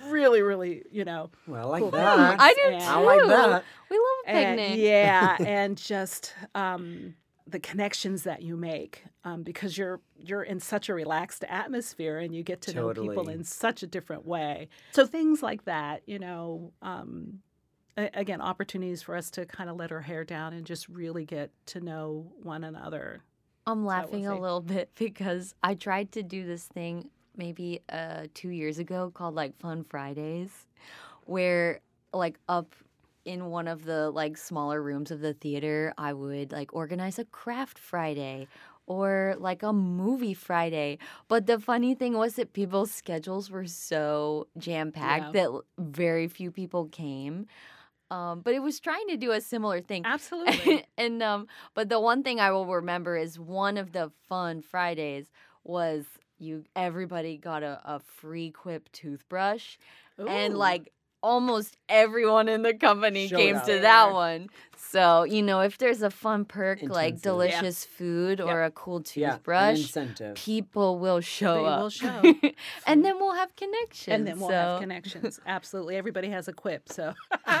Speaker 3: really, really, you know.
Speaker 1: Well, I like
Speaker 3: cool
Speaker 1: that.
Speaker 2: I do
Speaker 3: and,
Speaker 2: too.
Speaker 1: I like that.
Speaker 2: We love a picnic.
Speaker 3: And, yeah, and just um, the connections that you make um, because you're you're in such a relaxed atmosphere and you get to
Speaker 1: totally.
Speaker 3: know people in such a different way. So things like that, you know, um, again, opportunities for us to kind of let our hair down and just really get to know one another.
Speaker 2: I'm laughing a little bit because I tried to do this thing maybe uh, two years ago called like Fun Fridays, where like up in one of the like smaller rooms of the theater, I would like organize a craft Friday or like a movie Friday. But the funny thing was that people's schedules were so jam packed yeah. that very few people came. Um, but it was trying to do a similar thing.
Speaker 3: Absolutely.
Speaker 2: and um, but the one thing I will remember is one of the fun Fridays was you everybody got a, a free quip toothbrush Ooh. and like almost everyone in the company Showed came to that one. So, you know, if there's a fun perk Intensive. like delicious yeah. food or a cool toothbrush,
Speaker 1: yeah,
Speaker 2: people will show
Speaker 3: they
Speaker 2: up.
Speaker 3: Will show.
Speaker 2: and then we'll have connections.
Speaker 3: And then we'll so. have connections. Absolutely. Everybody has a quip. So,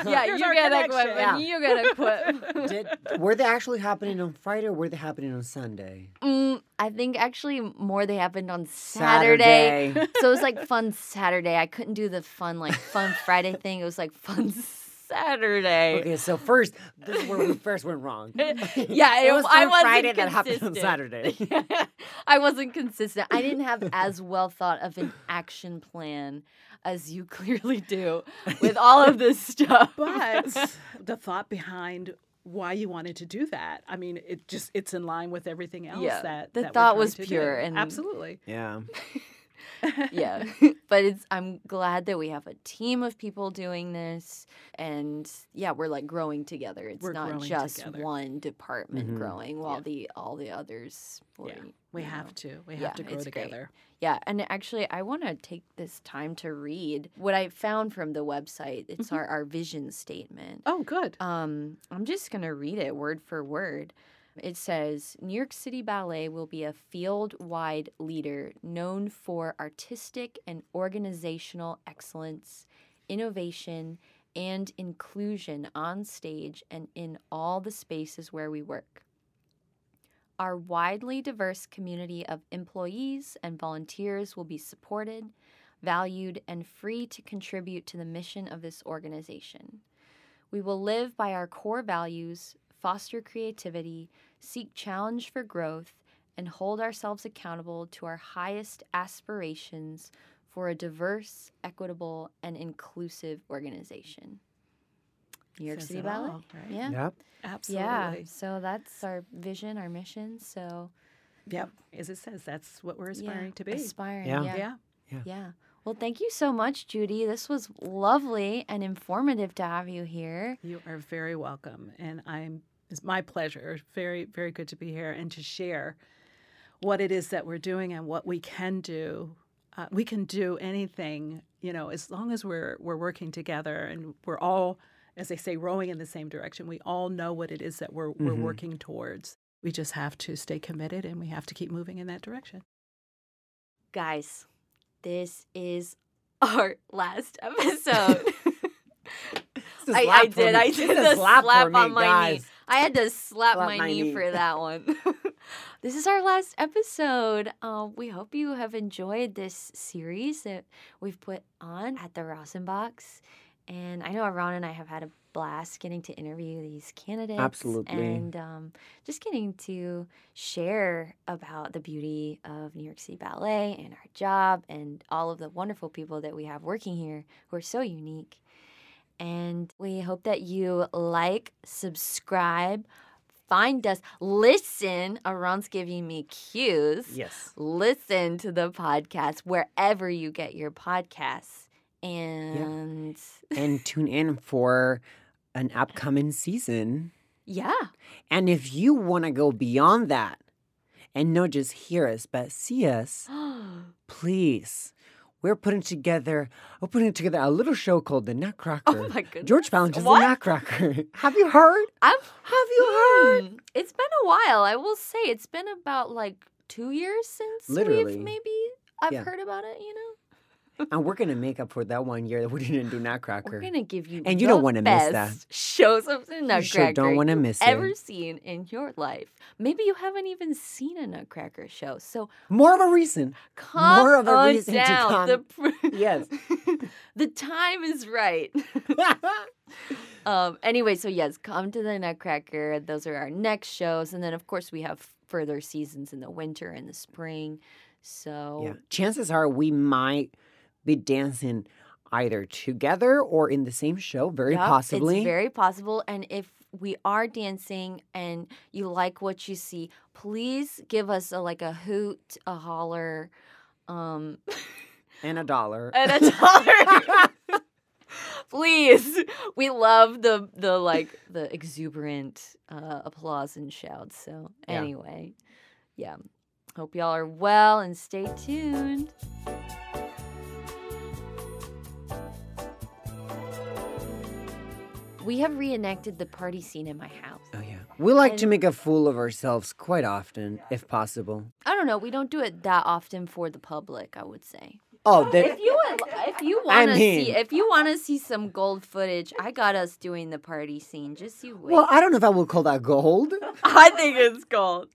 Speaker 2: yeah, you get a quip yeah. and you get a quip.
Speaker 1: Did, were they actually happening on Friday or were they happening on Sunday?
Speaker 2: Mm, I think actually more they happened on Saturday. Saturday. so it was like fun Saturday. I couldn't do the fun like fun Friday thing. It was like fun Saturday.
Speaker 1: Okay, so first this is where we first went wrong.
Speaker 2: yeah,
Speaker 1: it,
Speaker 2: it
Speaker 1: was
Speaker 2: I wasn't
Speaker 1: Friday
Speaker 2: consistent.
Speaker 1: that happened on Saturday.
Speaker 2: I wasn't consistent. I didn't have as well thought of an action plan as you clearly do with all of this stuff.
Speaker 3: But the thought behind why you wanted to do that. I mean, it just it's in line with everything else
Speaker 2: yeah,
Speaker 3: that
Speaker 2: the
Speaker 3: that
Speaker 2: thought was pure
Speaker 3: do.
Speaker 2: and
Speaker 3: absolutely.
Speaker 1: Yeah.
Speaker 2: yeah. but it's I'm glad that we have a team of people doing this and yeah, we're like growing together. It's
Speaker 3: we're
Speaker 2: not just
Speaker 3: together.
Speaker 2: one department
Speaker 1: mm-hmm.
Speaker 2: growing while
Speaker 3: yeah.
Speaker 2: the all the others were,
Speaker 3: yeah. we have know. to. We have
Speaker 2: yeah,
Speaker 3: to grow together.
Speaker 2: Great. Yeah, and actually I want to take this time to read what I found from the website. It's mm-hmm. our our vision statement.
Speaker 3: Oh, good.
Speaker 2: Um I'm just going to read it word for word. It says New York City Ballet will be a field wide leader known for artistic and organizational excellence, innovation, and inclusion on stage and in all the spaces where we work. Our widely diverse community of employees and volunteers will be supported, valued, and free to contribute to the mission of this organization. We will live by our core values foster creativity, seek challenge for growth, and hold ourselves accountable to our highest aspirations for a diverse, equitable, and inclusive organization. New York
Speaker 3: Says
Speaker 2: City Ballet.
Speaker 3: all, right?
Speaker 2: Yeah.
Speaker 1: Yep.
Speaker 3: Absolutely.
Speaker 2: Yeah. So that's our vision, our mission. So
Speaker 3: Yep. As it says, that's what we're aspiring
Speaker 2: yeah,
Speaker 3: to be.
Speaker 2: Aspiring.
Speaker 1: Yeah.
Speaker 2: Yeah.
Speaker 3: yeah.
Speaker 2: Yeah. Well, thank you so much, Judy. This was lovely and informative to have you here.
Speaker 3: You are very welcome. And I'm it's my pleasure. Very, very good to be here and to share what it is that we're doing and what we can do. Uh, we can do anything, you know, as long as we're we're working together and we're all, as they say, rowing in the same direction. We all know what it is that we're we're
Speaker 1: Mhm.
Speaker 3: working towards. We just have to stay committed and we have to keep moving in that direction.
Speaker 2: Guys, this is our last episode.
Speaker 1: It's a
Speaker 2: I,
Speaker 1: slap
Speaker 2: I did.
Speaker 1: me.
Speaker 2: I did
Speaker 1: a
Speaker 2: the
Speaker 1: slap
Speaker 2: slap,
Speaker 1: for me,
Speaker 2: on my knee. I had to slap,
Speaker 1: Slap
Speaker 2: my,
Speaker 1: my
Speaker 2: knee,
Speaker 1: knee.
Speaker 2: for that one. this is our last episode. Uh, we hope you have enjoyed this series that we've put on at the Rosin Box. And I know Ron and I have had a blast getting to interview these candidates.
Speaker 1: Absolutely.
Speaker 2: And um, just getting to share about the beauty of New York City Ballet and our job and all of the wonderful people that we have working here who are so unique. And we hope that you like, subscribe, find us, listen. Aaron's giving me cues.
Speaker 1: Yes.
Speaker 2: Listen to the podcast wherever you get your podcasts. And
Speaker 1: And tune in for an upcoming season.
Speaker 2: yeah.
Speaker 1: And if you want to go beyond that and not just hear us, but see us, please. We're putting together, we're putting together a little show called The Nutcracker.
Speaker 2: oh my goodness.
Speaker 1: George Balanchine is the Nutcracker. Have you heard?
Speaker 2: I've
Speaker 1: Have you heard?
Speaker 2: Hmm, It's been a while. I will say it's been about like two years since
Speaker 1: Literally.
Speaker 2: we've maybe I've
Speaker 1: Yeah.
Speaker 2: heard about it. You know,
Speaker 1: And we're gonna make up for that one year that we didn't do Nutcracker.
Speaker 2: we're gonna give you
Speaker 1: And you
Speaker 2: the
Speaker 1: don't wanna miss that.
Speaker 2: shows of the
Speaker 1: You sure don't want to miss
Speaker 2: ever
Speaker 1: it.
Speaker 2: seen in your life. Maybe you haven't even seen a Nutcracker show. So
Speaker 1: More of a reason.
Speaker 2: come
Speaker 1: More of a
Speaker 2: on
Speaker 1: reason to come.
Speaker 2: The pr-
Speaker 1: Yes.
Speaker 2: the time is right. Um, anyway, so yes, come to the Nutcracker. Those are our next shows, and then of course we have further seasons in the winter and the spring. So
Speaker 1: yeah. Chances are we might be dancing either together or in the same show, very
Speaker 2: Yup,
Speaker 1: possibly.
Speaker 2: It's very possible. And if we are dancing and you like what you see, please give us a like a hoot, a holler, um,
Speaker 1: and a dollar.
Speaker 2: and a dollar. please, we love the the like the exuberant uh, applause and shouts. So
Speaker 1: Yeah.
Speaker 2: anyway, yeah. Hope y'all are well and stay tuned. We have reenacted the party scene in my house.
Speaker 1: Oh yeah. We like to make a fool of ourselves quite often, if possible.
Speaker 2: I don't know. We don't do it that often for the public. I would say.
Speaker 1: Oh, there,
Speaker 2: If you if you want to see, if you want to see some gold footage, I got us doing the party scene. Just you wait.
Speaker 1: well, I don't know if I will call that gold.
Speaker 2: I think it's gold.